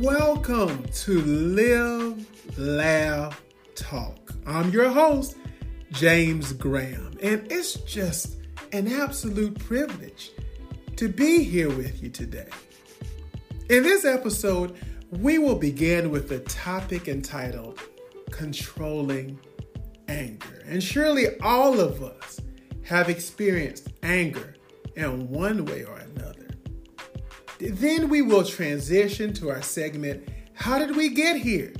Welcome to Live, Laugh, Talk. I'm your host, James Graham, and it's just an absolute privilege to be here with you today. In this episode, we will begin with the topic entitled Controlling Anger. And surely all of us have experienced anger in one way or another. Then we will transition to our segment, How Did We Get Here?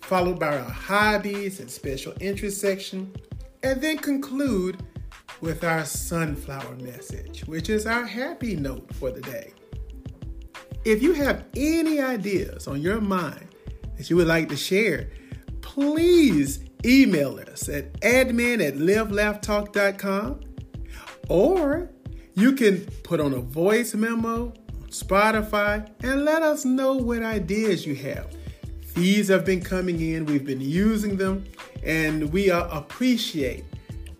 followed by our hobbies and special interest section, and then conclude with our sunflower message, which is our happy note for the day. If you have any ideas on your mind that you would like to share, please email us at admin at livelaughtalk.com or you can put on a voice memo Spotify and let us know what ideas you have. These have been coming in, we've been using them, and we appreciate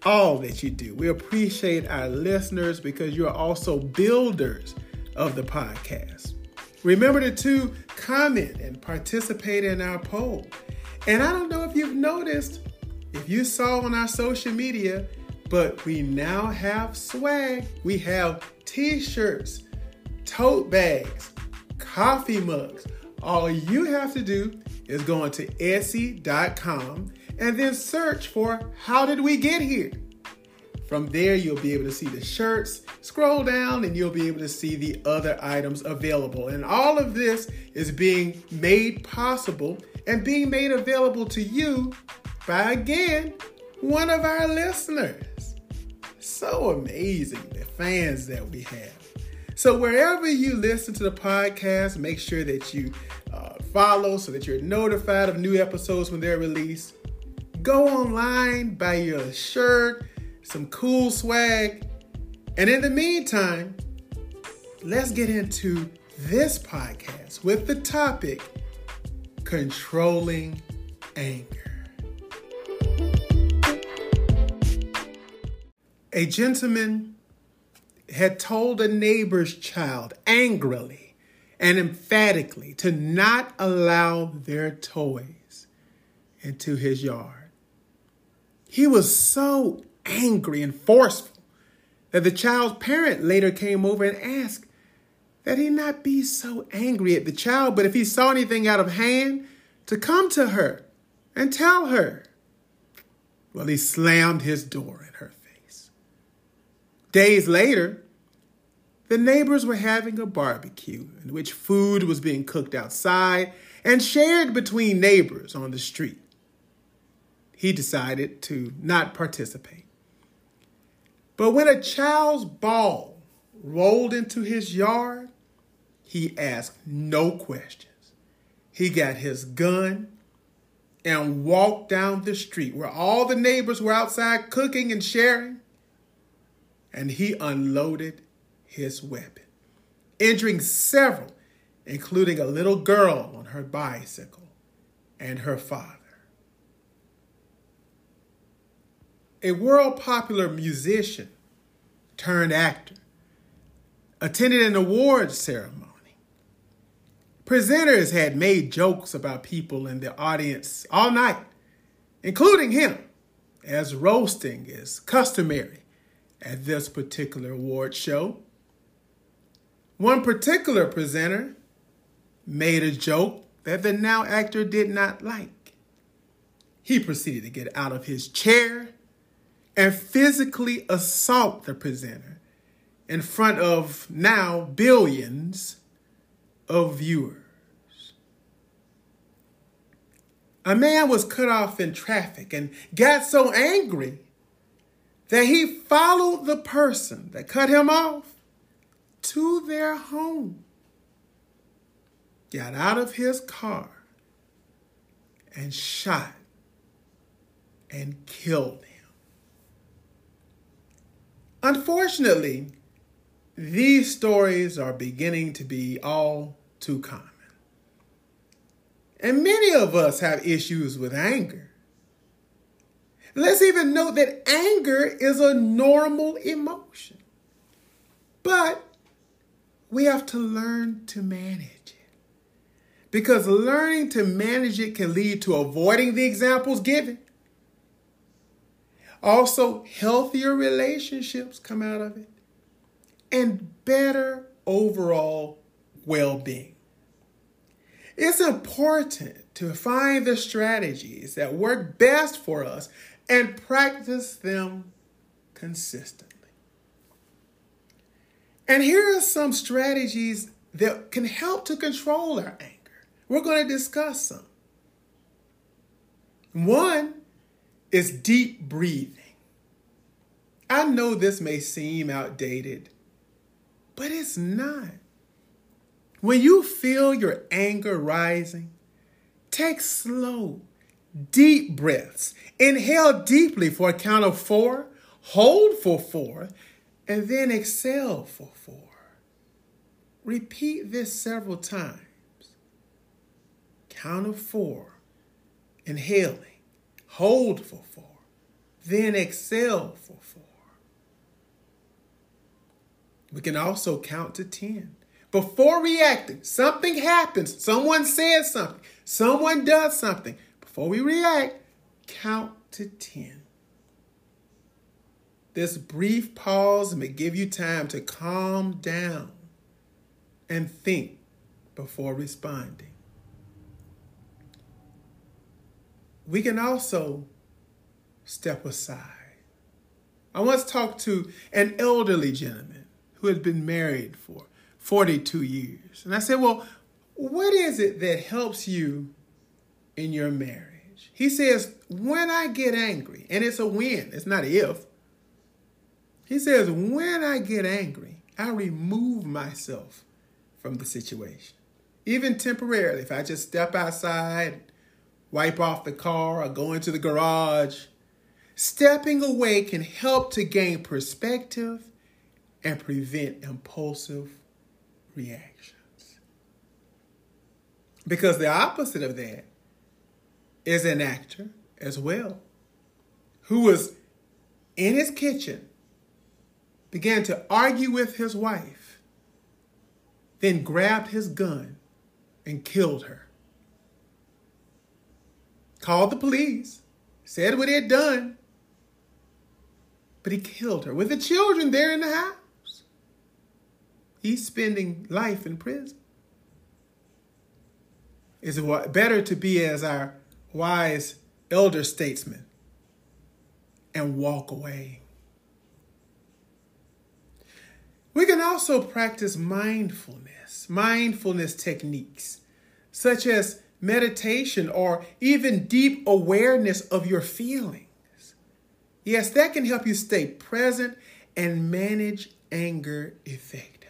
all that you do. We appreciate our listeners because you are also builders of the podcast. Remember to, to comment and participate in our poll. And I don't know if you've noticed, if you saw on our social media, but we now have swag. We have t shirts, tote bags, coffee mugs. All you have to do is go into Etsy.com and then search for How Did We Get Here? From there, you'll be able to see the shirts. Scroll down and you'll be able to see the other items available. And all of this is being made possible and being made available to you by, again, one of our listeners. So amazing, the fans that we have. So, wherever you listen to the podcast, make sure that you uh, follow so that you're notified of new episodes when they're released. Go online, buy your shirt some cool swag. And in the meantime, let's get into this podcast with the topic controlling anger. A gentleman had told a neighbor's child angrily and emphatically to not allow their toys into his yard. He was so angry and forceful that the child's parent later came over and asked that he not be so angry at the child, but if he saw anything out of hand, to come to her and tell her. Well, he slammed his door in her. Days later, the neighbors were having a barbecue in which food was being cooked outside and shared between neighbors on the street. He decided to not participate. But when a child's ball rolled into his yard, he asked no questions. He got his gun and walked down the street where all the neighbors were outside cooking and sharing, and he unloaded his weapon, injuring several, including a little girl on her bicycle and her father. a world popular musician turned actor, attended an awards ceremony. Presenters had made jokes about people in the audience all night, including him, as roasting is customary at this particular award show. One particular presenter made a joke that the now actor did not like. He proceeded to get out of his chair and physically assault the presenter in front of now billions of viewers. A man was cut off in traffic and got so angry that he followed the person that cut him off to their home, got out of his car, and shot and killed him. Unfortunately, these stories are beginning to be all too common. And many of us have issues with anger. Let's even note that anger is a normal emotion. But we have to learn to manage it. because learning to manage it can lead to avoiding the examples given. Also, healthier relationships come out of it and better overall well being. It's important to find the strategies that work best for us and practice them consistently. And here are some strategies that can help to control our anger. We're going to discuss some. One is deep breathing. I know this may seem outdated, but it's not. When you feel your anger rising, take slow, deep breaths. Inhale deeply for a count of four, hold for four, and then exhale for four. Repeat this several times. Count of four, inhaling, hold for four, then exhale for four. We can also count to 10. Before reacting, something happens, someone says something, someone does something. Before we react, count to 10. This brief pause may give you time to calm down and think before responding. We can also step aside. I once talked to an elderly gentleman who had been married for 42 years. And I said, Well, what is it that helps you in your marriage? He says, When I get angry, and it's a when, it's not if. He says, When I get angry, I remove myself from the situation. Even temporarily, if I just step outside, wipe off the car, or go into the garage, stepping away can help to gain perspective and prevent impulsive reactions. Because the opposite of that is an actor as well who was in his kitchen, began to argue with his wife, then grabbed his gun and killed her. Called the police, said what he had done, but he killed her with the children there in the house. He's spending life in prison. Is it better to be as our wise elder statesman and walk away? We can also practice mindfulness, mindfulness techniques, such as meditation or even deep awareness of your feelings. Yes, that can help you stay present and manage anger effectively.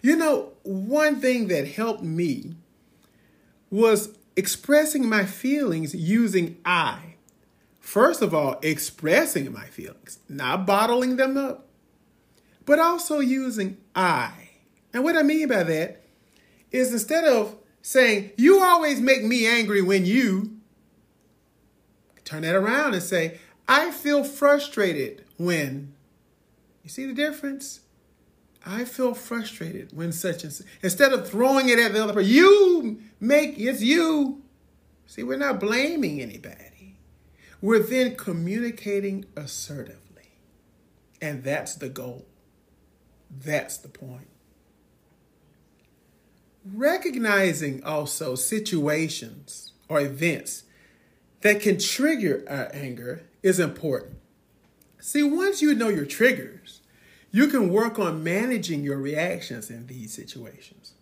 You know, one thing that helped me was expressing my feelings using I. First of all, expressing my feelings, not bottling them up, but also using I. And what I mean by that is instead of saying, You always make me angry when you, turn that around and say, I feel frustrated when. You see the difference? I feel frustrated when such and such. Instead of throwing it at the other person, you make it's you. See, we're not blaming anybody. We're then communicating assertively. And that's the goal. That's the point. Recognizing also situations or events that can trigger our anger is important. See, once you know your triggers, you can work on managing your reactions in these situations.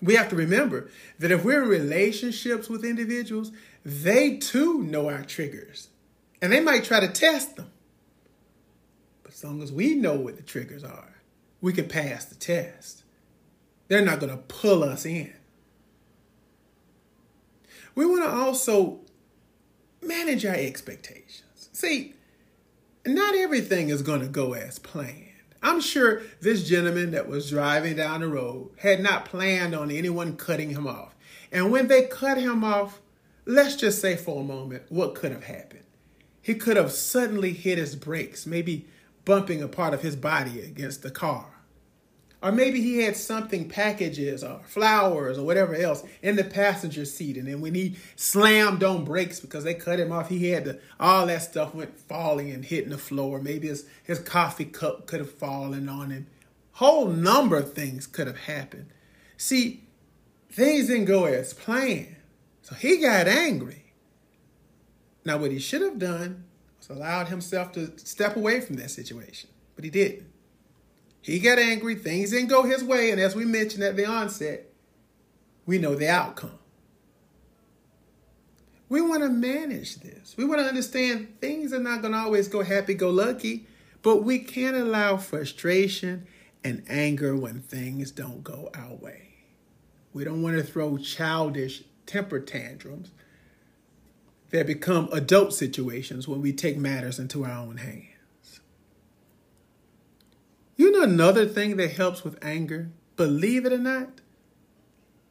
We have to remember that if we're in relationships with individuals, they too know our triggers and they might try to test them. But as long as we know what the triggers are, we can pass the test. They're not going to pull us in. We want to also manage our expectations. See, not everything is going to go as planned. I'm sure this gentleman that was driving down the road had not planned on anyone cutting him off. And when they cut him off, let's just say for a moment, what could have happened? He could have suddenly hit his brakes, maybe bumping a part of his body against the car. Or maybe he had something, packages or flowers or whatever else, in the passenger seat. And then when he slammed on brakes because they cut him off, he had to, all that stuff went falling and hitting the floor. Maybe his, his coffee cup could have fallen on him. Whole number of things could have happened. See, things didn't go as planned. So he got angry. Now, what he should have done was allowed himself to step away from that situation, but he didn't. He got angry, things didn't go his way, and as we mentioned at the onset, we know the outcome. We want to manage this. We want to understand things are not going to always go happy go lucky, but we can't allow frustration and anger when things don't go our way. We don't want to throw childish temper tantrums that become adult situations when we take matters into our own hands. You know, another thing that helps with anger, believe it or not,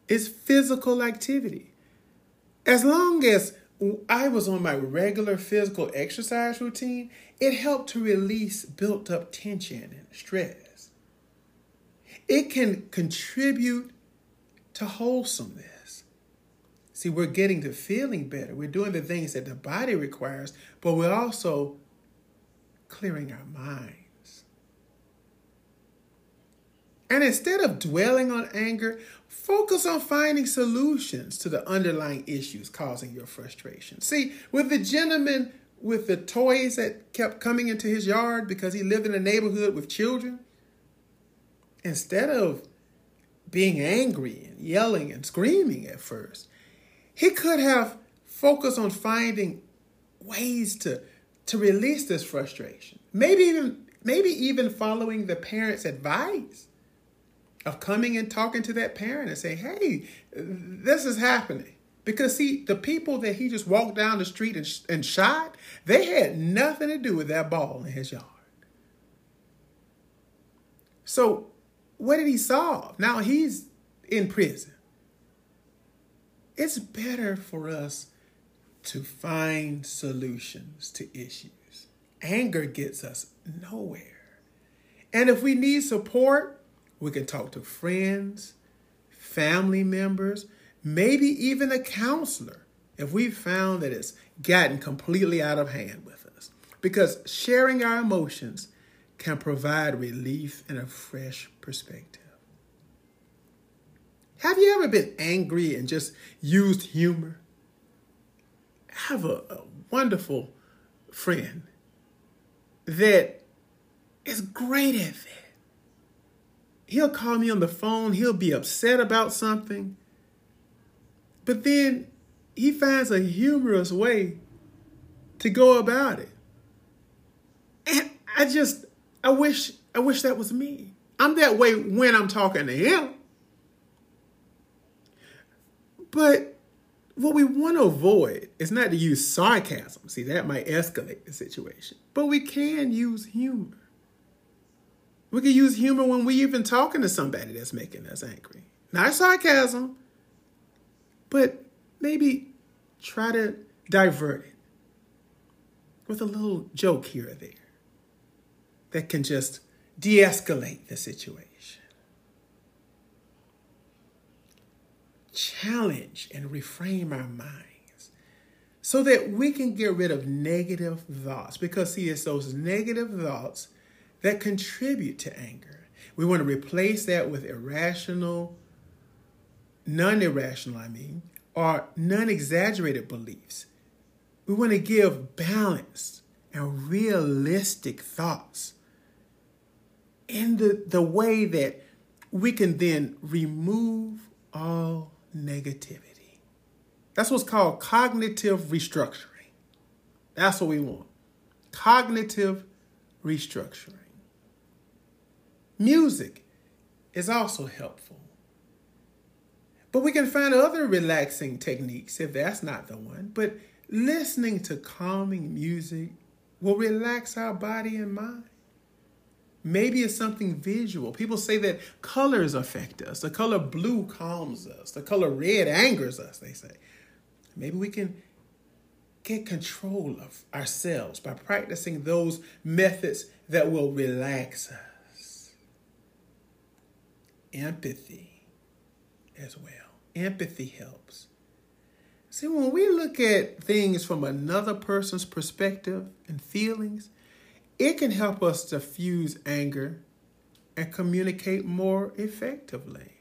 is physical activity. As long as I was on my regular physical exercise routine, it helped to release built up tension and stress. It can contribute to wholesomeness. See, we're getting to feeling better. We're doing the things that the body requires, but we're also clearing our minds. And instead of dwelling on anger, focus on finding solutions to the underlying issues causing your frustration. See, with the gentleman with the toys that kept coming into his yard because he lived in a neighborhood with children, instead of being angry and yelling and screaming at first. He could have focused on finding ways to to release this frustration. Maybe even maybe even following the parent's advice of coming and talking to that parent and saying, "Hey, this is happening." Because see, the people that he just walked down the street and, and shot, they had nothing to do with that ball in his yard. So what did he solve? Now he's in prison. It's better for us to find solutions to issues. Anger gets us nowhere. And if we need support, we can talk to friends, family members, maybe even a counselor if we found that it's gotten completely out of hand with us. Because sharing our emotions can provide relief and a fresh perspective. Have you ever been angry and just used humor? I have a, a wonderful friend that is great at that. He'll call me on the phone, he'll be upset about something, but then he finds a humorous way to go about it. And I just I wish I wish that was me. I'm that way when I'm talking to him. But what we want to avoid is not to use sarcasm. See, that might escalate the situation. But we can use humor. We can use humor when we even talking to somebody that's making us angry. Not sarcasm, but maybe try to divert it with a little joke here or there that can just de escalate the situation. Challenge and reframe our minds so that we can get rid of negative thoughts because, see, it's those negative thoughts that contribute to anger. We want to replace that with irrational, non irrational, I mean, or non exaggerated beliefs. We want to give balanced and realistic thoughts in the, the way that we can then remove all negativity. That's what's called cognitive restructuring. That's what we want. Cognitive restructuring. Music is also helpful. But we can find other relaxing techniques if that's not the one. But listening to calming music will relax our body and mind. Maybe it's something visual. People say that colors affect us. The color blue calms us. The color red angers us, they say. Maybe we can get control of ourselves by practicing those methods that will relax us. Empathy as well. Empathy helps. See, when we look at things from another person's perspective and feelings, it can help us diffuse anger and communicate more effectively.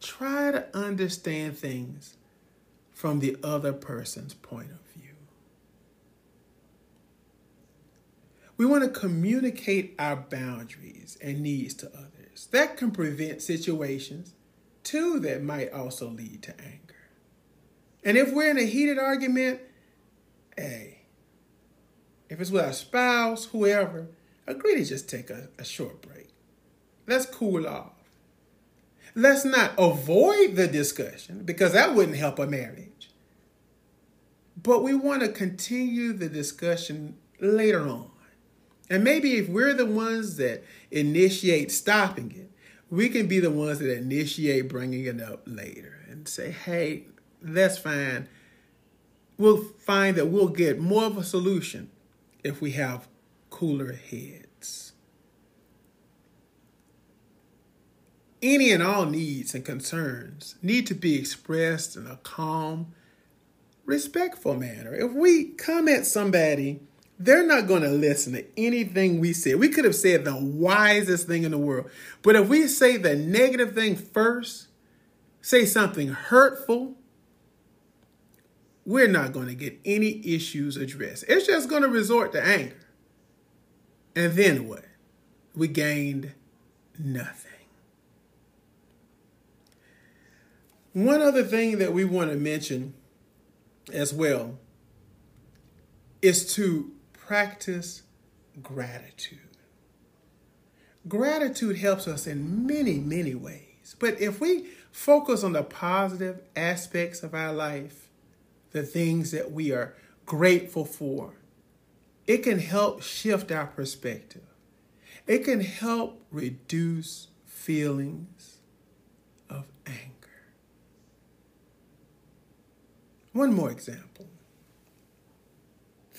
Try to understand things from the other person's point of view. We want to communicate our boundaries and needs to others. That can prevent situations, too, that might also lead to anger. And if we're in a heated argument, hey, if it's with our spouse, whoever, agree to just take a, a short break. Let's cool off. Let's not avoid the discussion because that wouldn't help a marriage. But we want to continue the discussion later on. And maybe if we're the ones that initiate stopping it, we can be the ones that initiate bringing it up later and say, hey, that's fine. We'll find that we'll get more of a solution if we have cooler heads. Any and all needs and concerns need to be expressed in a calm, respectful manner. If we come at somebody, they're not going to listen to anything we say. We could have said the wisest thing in the world, but if we say the negative thing first, say something hurtful, we're not going to get any issues addressed. It's just going to resort to anger. And then what? We gained nothing. One other thing that we want to mention as well is to practice gratitude. Gratitude helps us in many, many ways. But if we focus on the positive aspects of our life, the things that we are grateful for. It can help shift our perspective. It can help reduce feelings of anger. One more example.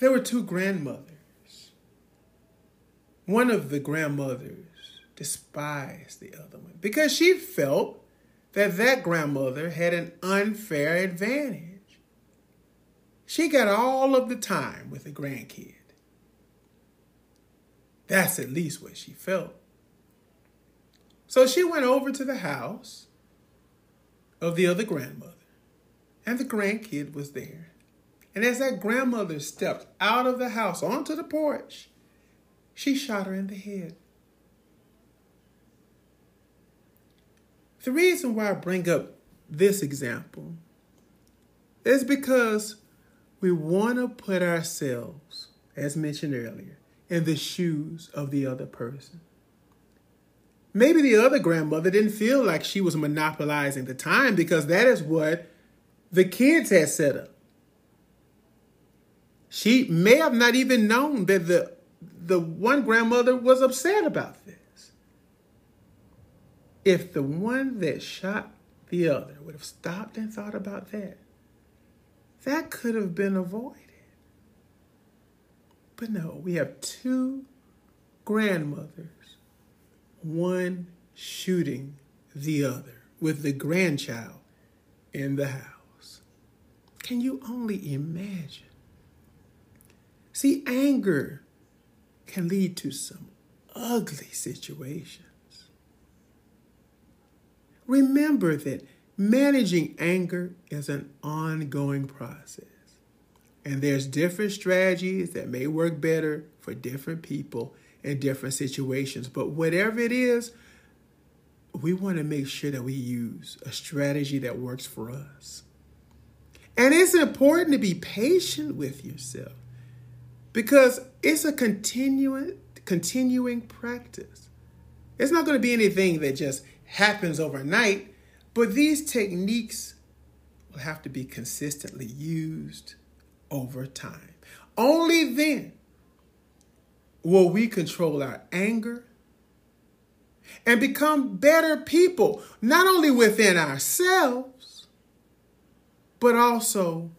There were two grandmothers. One of the grandmothers despised the other one because she felt that that grandmother had an unfair advantage. She got all of the time with the grandkid. That's at least what she felt. So she went over to the house of the other grandmother, and the grandkid was there. And as that grandmother stepped out of the house onto the porch, she shot her in the head. The reason why I bring up this example is because we want to put ourselves, as mentioned earlier, in the shoes of the other person. Maybe the other grandmother didn't feel like she was monopolizing the time because that is what the kids had set up. She may have not even known that the, the one grandmother was upset about this. If the one that shot the other would have stopped and thought about that, that could have been avoided. But no, we have two grandmothers, one shooting the other with the grandchild in the house. Can you only imagine? See, anger can lead to some ugly situations. Remember that Managing anger is an ongoing process. And there's different strategies that may work better for different people in different situations. But whatever it is, we want to make sure that we use a strategy that works for us. And it's important to be patient with yourself because it's a continuing continuing practice. It's not going to be anything that just happens overnight. But these techniques will have to be consistently used over time. Only then will we control our anger and become better people, not only within ourselves, but also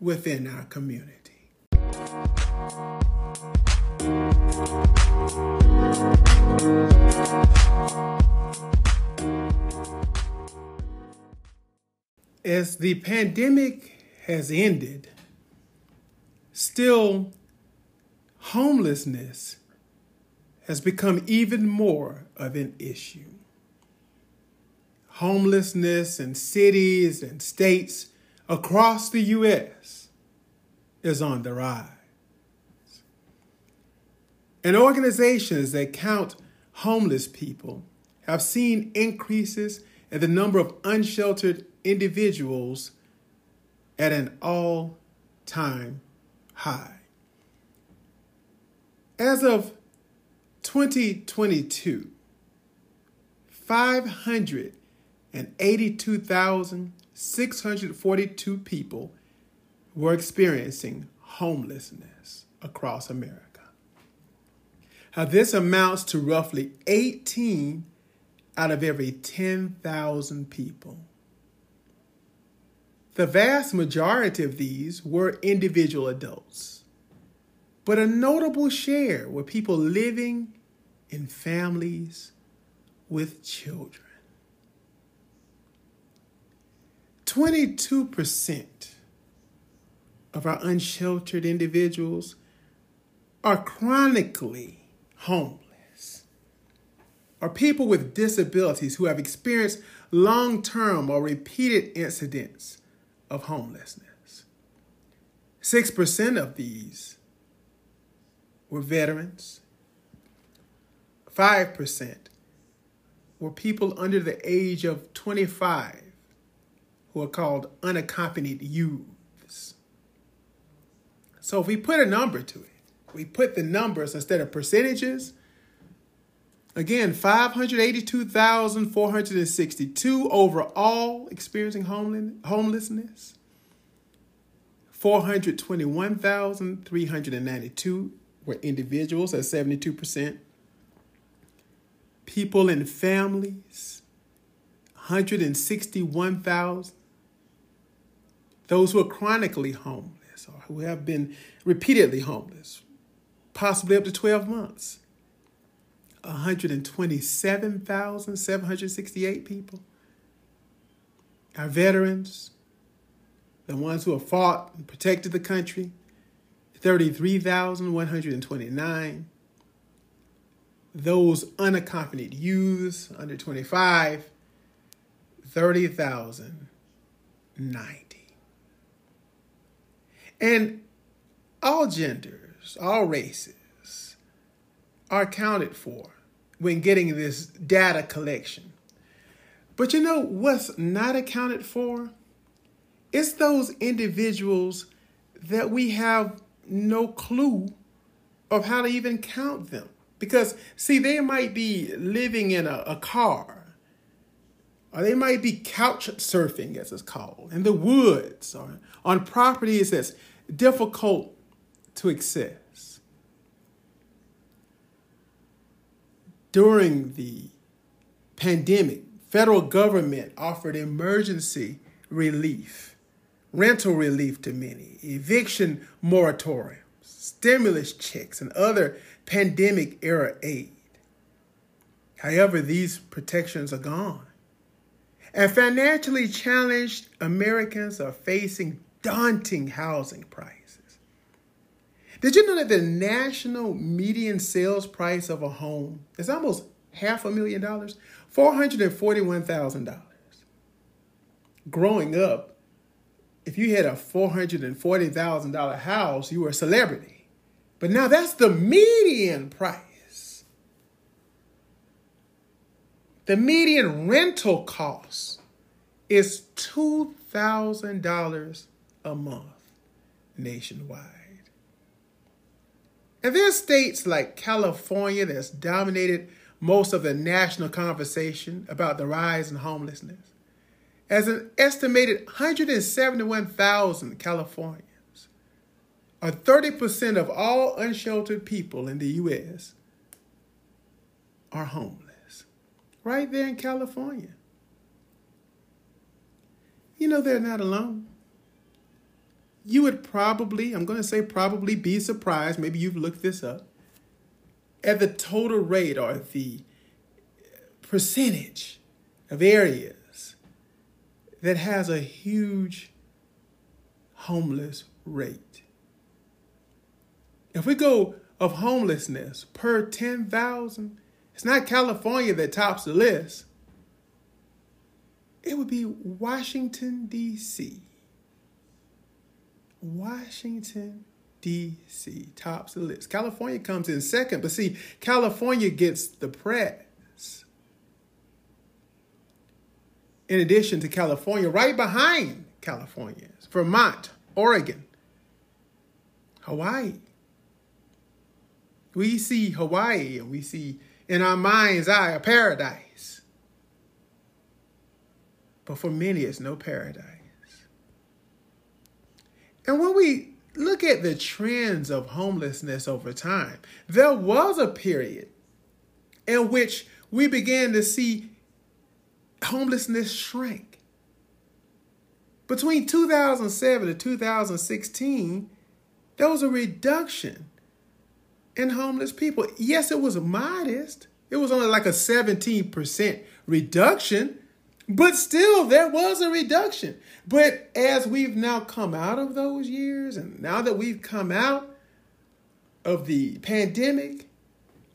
within our community. As the pandemic has ended, still homelessness has become even more of an issue. Homelessness in cities and states across the U.S. is on the rise. And organizations that count homeless people have seen increases in the number of unsheltered individuals at an all time high. As of 2022, 582,642 people were experiencing homelessness across America. Now, this amounts to roughly 18 out of every 10,000 people. The vast majority of these were individual adults, but a notable share were people living in families with children. 22% of our unsheltered individuals are chronically homeless are people with disabilities who have experienced long term or repeated incidents of homelessness. 6% of these were veterans, 5% were people under the age of 25 who are called unaccompanied youths. So if we put a number to it, we put the numbers instead of percentages. Again, 582,462 overall experiencing homelessness. 421,392 were individuals at 72%. People and families, 161,000. Those who are chronically homeless or who have been repeatedly homeless, possibly up to 12 months. 127,768 people. Our veterans, the ones who have fought and protected the country, 33,129. Those unaccompanied youths under 25, 30,090. And all genders all races are accounted for when getting this data collection. But you know what's not accounted for? It's those individuals that we have no clue of how to even count them. Because, see, they might be living in a, a car, or they might be couch surfing, as it's called, in the woods, or on properties that's difficult to access. During the pandemic, federal government offered emergency relief, rental relief to many, eviction moratoriums, stimulus checks, and other pandemic era aid. However, these protections are gone. And financially challenged Americans are facing daunting housing prices. Did you know that the national median sales price of a home is almost half a million dollars? $441,000. Growing up, if you had a $440,000 house, you were a celebrity. But now that's the median price. The median rental cost is $2,000 a month nationwide. And there's states like California that's dominated most of the national conversation about the rise in homelessness. As an estimated 171,000 Californians, or 30% of all unsheltered people in the U.S., are homeless. Right there in California. You know, they're not alone you would probably, I'm going to say probably be surprised, maybe you've looked this up, at the total rate or the percentage of areas that has a huge homeless rate. If we go of homelessness per 10,000, it's not California that tops the list. It would be Washington, D.C. Washington, D.C. tops the list. California comes in second, but see, California gets the press. In addition to California, right behind California, Vermont, Oregon, Hawaii. We see Hawaii and we see in our mind's eye a paradise. But for many, it's no paradise. And when we look at the trends of homelessness over time, there was a period in which we began to see homelessness shrink. Between 2007 and 2016, there was a reduction in homeless people. Yes, it was modest. It was only like a 17% reduction, but still there was a reduction. But as we've now come out of those years, and now that we've come out of the pandemic,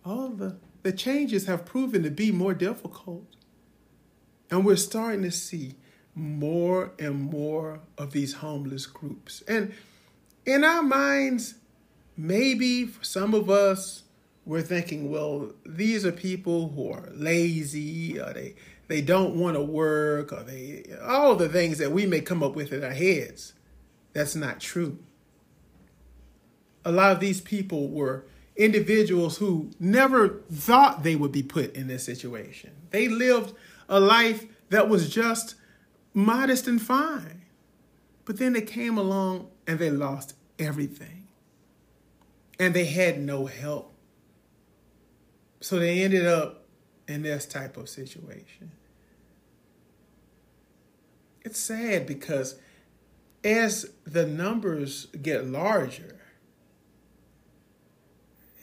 all the, the changes have proven to be more difficult. And we're starting to see more and more of these homeless groups. And in our minds, maybe for some of us, we're thinking, well, these are people who are lazy, or they they don't want to work, or they all the things that we may come up with in our heads. That's not true. A lot of these people were individuals who never thought they would be put in this situation. They lived a life that was just modest and fine. But then they came along and they lost everything. And they had no help. So they ended up in this type of situation. It's sad because as the numbers get larger,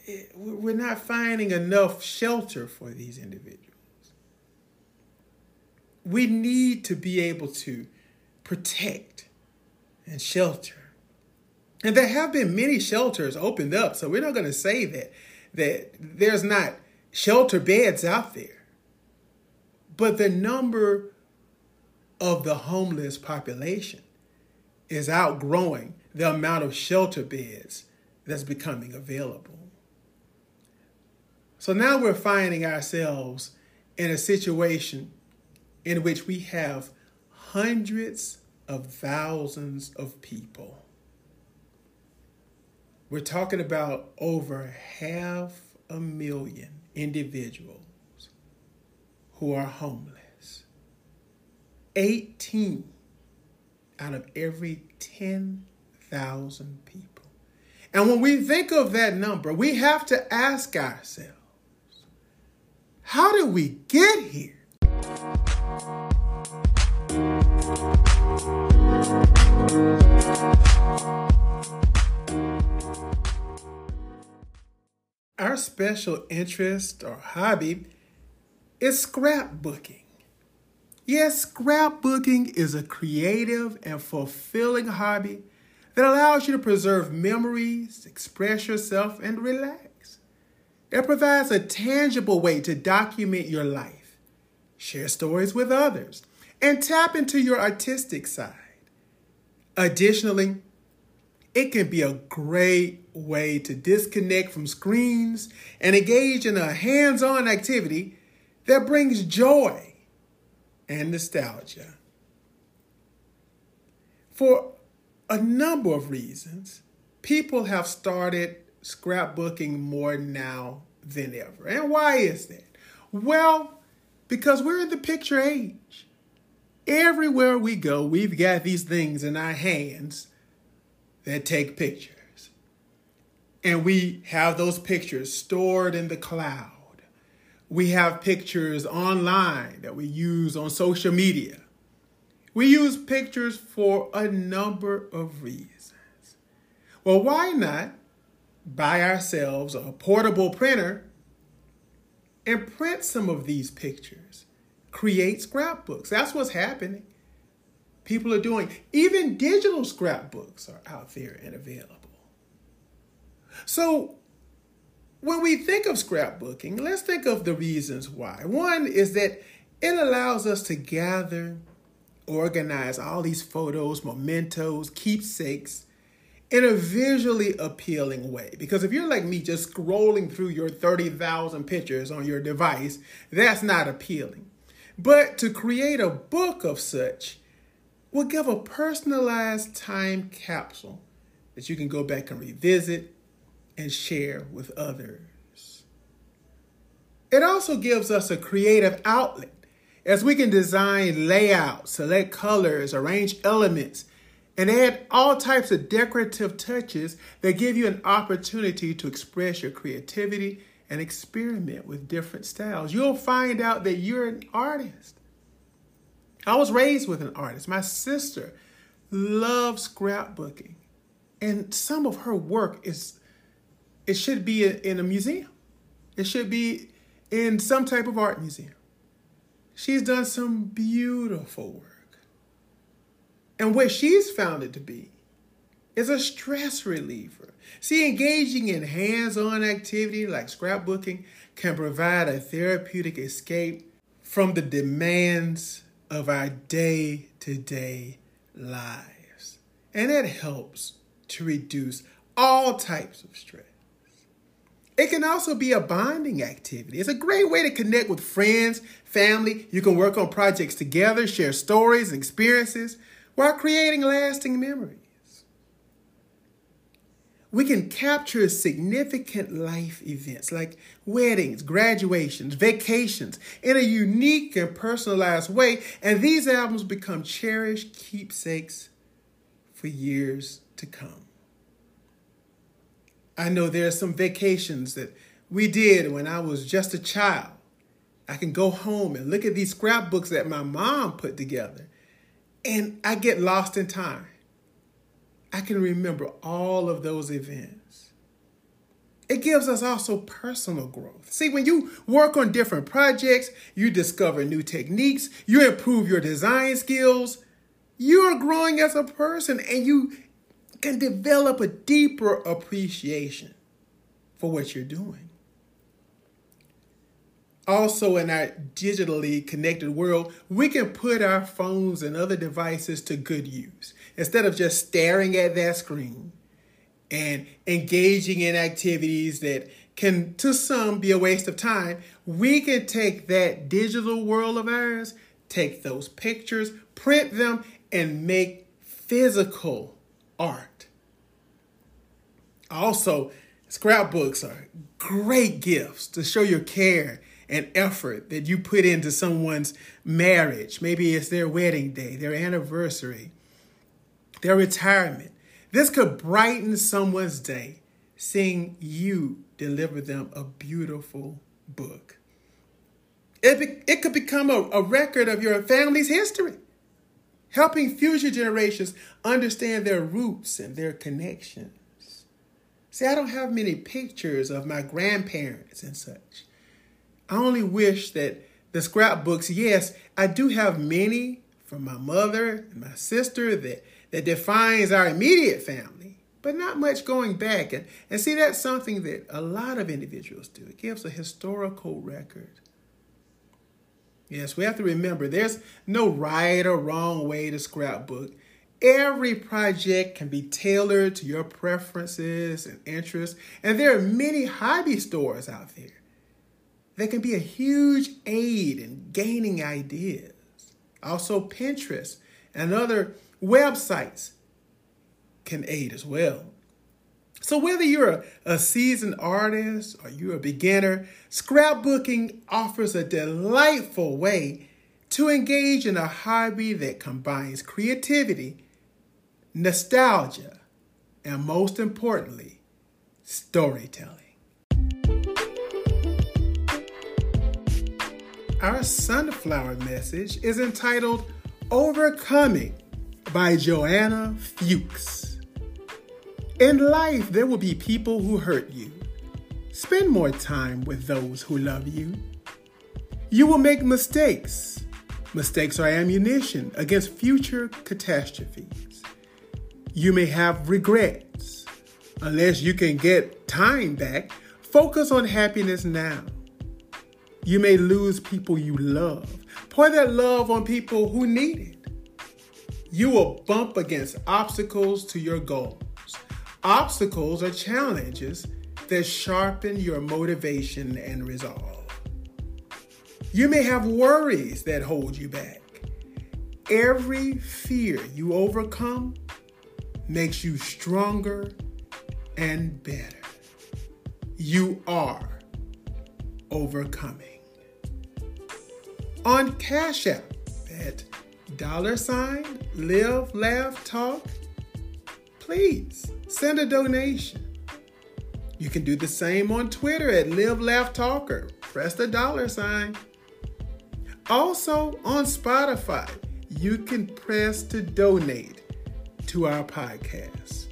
it, we're not finding enough shelter for these individuals. We need to be able to protect and shelter. And there have been many shelters opened up, so we're not going to say that that there's not shelter beds out there. But the number of the homeless population is outgrowing the amount of shelter beds that's becoming available. So now we're finding ourselves in a situation in which we have hundreds of thousands of people. We're talking about over half a million individuals who are homeless. 18 out of every 10,000 people. And when we think of that number, we have to ask ourselves, how did we get here? Our special interest or hobby is scrapbooking. Yes, scrapbooking is a creative and fulfilling hobby that allows you to preserve memories, express yourself, and relax. It provides a tangible way to document your life, share stories with others, and tap into your artistic side. Additionally, it can be a great way to disconnect from screens and engage in a hands on activity that brings joy and nostalgia. For a number of reasons, people have started scrapbooking more now than ever. And why is that? Well, because we're in the picture age. Everywhere we go, we've got these things in our hands that take pictures. And we have those pictures stored in the cloud. We have pictures online that we use on social media. We use pictures for a number of reasons. Well, why not buy ourselves a portable printer and print some of these pictures? Create scrapbooks. That's what's happening. people are doing. Even digital scrapbooks are out there and available. So, when we think of scrapbooking, let's think of the reasons why. One is that it allows us to gather, organize all these photos, mementos, keepsakes in a visually appealing way. Because if you're like me, just scrolling through your 30,000 pictures on your device, that's not appealing. But to create a book of such will give a personalized time capsule that you can go back and revisit and share with others. It also gives us a creative outlet as we can design layouts, select colors, arrange elements, and add all types of decorative touches that give you an opportunity to express your creativity and experiment with different styles. You'll find out that you're an artist. I was raised with an artist. My sister loves scrapbooking, and some of her work is it should be in a museum. It should be in some type of art museum. She's done some beautiful work. And what she's found it to be is a stress reliever. See, engaging in hands on activity like scrapbooking can provide a therapeutic escape from the demands of our day to day lives. And it helps to reduce all types of stress. It can also be a bonding activity. It's a great way to connect with friends, family. You can work on projects together, share stories and experiences while creating lasting memories. We can capture significant life events like weddings, graduations, vacations in a unique and personalized way, and these albums become cherished keepsakes for years to come. I know there are some vacations that we did when I was just a child. I can go home and look at these scrapbooks that my mom put together and I get lost in time. I can remember all of those events. It gives us also personal growth. See, when you work on different projects, you discover new techniques, you improve your design skills, you are growing as a person and you can develop a deeper appreciation for what you're doing. Also, in our digitally connected world, we can put our phones and other devices to good use. Instead of just staring at that screen and engaging in activities that can, to some, be a waste of time, we can take that digital world of ours, take those pictures, print them, and make physical art. Also, scrapbooks are great gifts to show your care and effort that you put into someone's marriage. Maybe it's their wedding day, their anniversary, their retirement. This could brighten someone's day, seeing you deliver them a beautiful book. It, be, it could become a, a record of your family's history, helping future generations understand their roots and their connections. See, I don't have many pictures of my grandparents and such. I only wish that the scrapbooks, yes, I do have many from my mother and my sister that, that defines our immediate family, but not much going back. And, and see, that's something that a lot of individuals do. It gives a historical record. Yes, we have to remember there's no right or wrong way to scrapbook. Every project can be tailored to your preferences and interests, and there are many hobby stores out there they can be a huge aid in gaining ideas. Also, Pinterest and other websites can aid as well. So, whether you're a, a, seasoned artist or you're a beginner, scrapbooking offers a delightful way to engage in a hobby that combines creativity, nostalgia, and most importantly, storytelling. Our sunflower message is entitled Overcoming by Joanna Fuchs. In life, there will be people who hurt you. Spend more time with those who love you. You will make mistakes. Mistakes are ammunition against future catastrophes. You may have regrets. Unless you can get time back, focus on happiness now. You may lose people you love. Pour that love on people who need it. You will bump against obstacles to your goals. Obstacles are challenges that sharpen your motivation and resolve. You may have worries that hold you back. Every fear you overcome makes you stronger and better. You are overcoming. On Cash App at dollar sign live, laugh, talk, please send a donation. You can do the same on Twitter at live, laugh, talker. Press the dollar sign. Also on Spotify, you can press to donate to our podcast.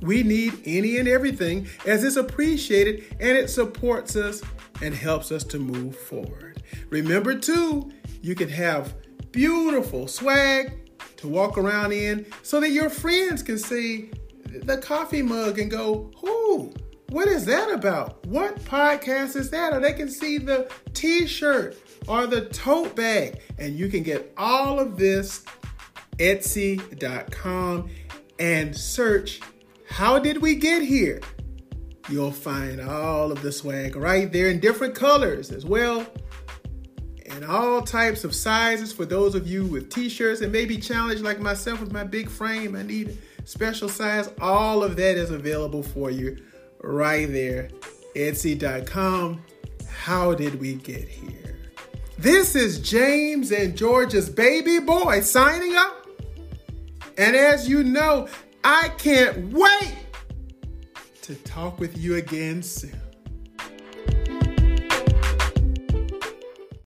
We need any and everything as it's appreciated and it supports us and helps us to move forward. Remember, too, you can have beautiful swag to walk around in so that your friends can see the coffee mug and go, Who? What is that about? What podcast is that? Or they can see the t shirt or the tote bag. And you can get all of this Etsy.com and search How Did We Get Here? You'll find all of the swag right there in different colors as well. And all types of sizes for those of you with t shirts and maybe challenged like myself with my big frame. I need special size. All of that is available for you right there. Etsy.com. How did we get here? This is James and George's baby boy signing up. And as you know, I can't wait to talk with you again soon.